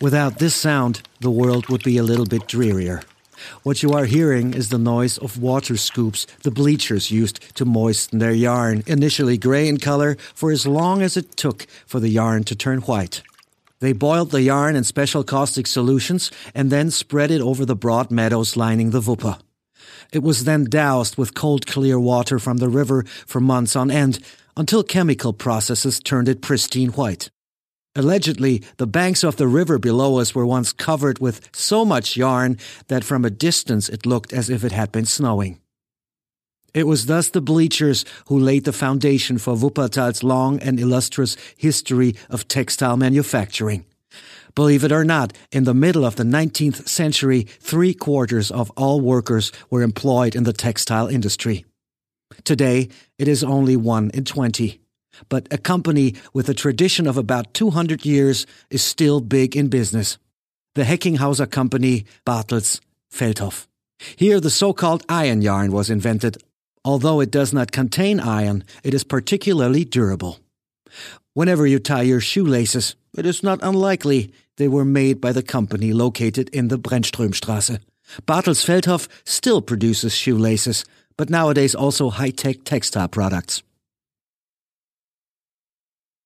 Without this sound, the world would be a little bit drearier. What you are hearing is the noise of water scoops the bleachers used to moisten their yarn, initially gray in color for as long as it took for the yarn to turn white. They boiled the yarn in special caustic solutions and then spread it over the broad meadows lining the Wupper. It was then doused with cold clear water from the river for months on end until chemical processes turned it pristine white. Allegedly, the banks of the river below us were once covered with so much yarn that from a distance it looked as if it had been snowing. It was thus the bleachers who laid the foundation for Wuppertal's long and illustrious history of textile manufacturing. Believe it or not, in the middle of the 19th century, three quarters of all workers were employed in the textile industry. Today, it is only one in 20 but a company with a tradition of about 200 years is still big in business. The Heckinghauser company Bartels Feldhoff. Here the so-called iron yarn was invented. Although it does not contain iron, it is particularly durable. Whenever you tie your shoelaces, it is not unlikely they were made by the company located in the Brennströmstrasse. Bartels Feldhoff still produces shoelaces, but nowadays also high-tech textile products.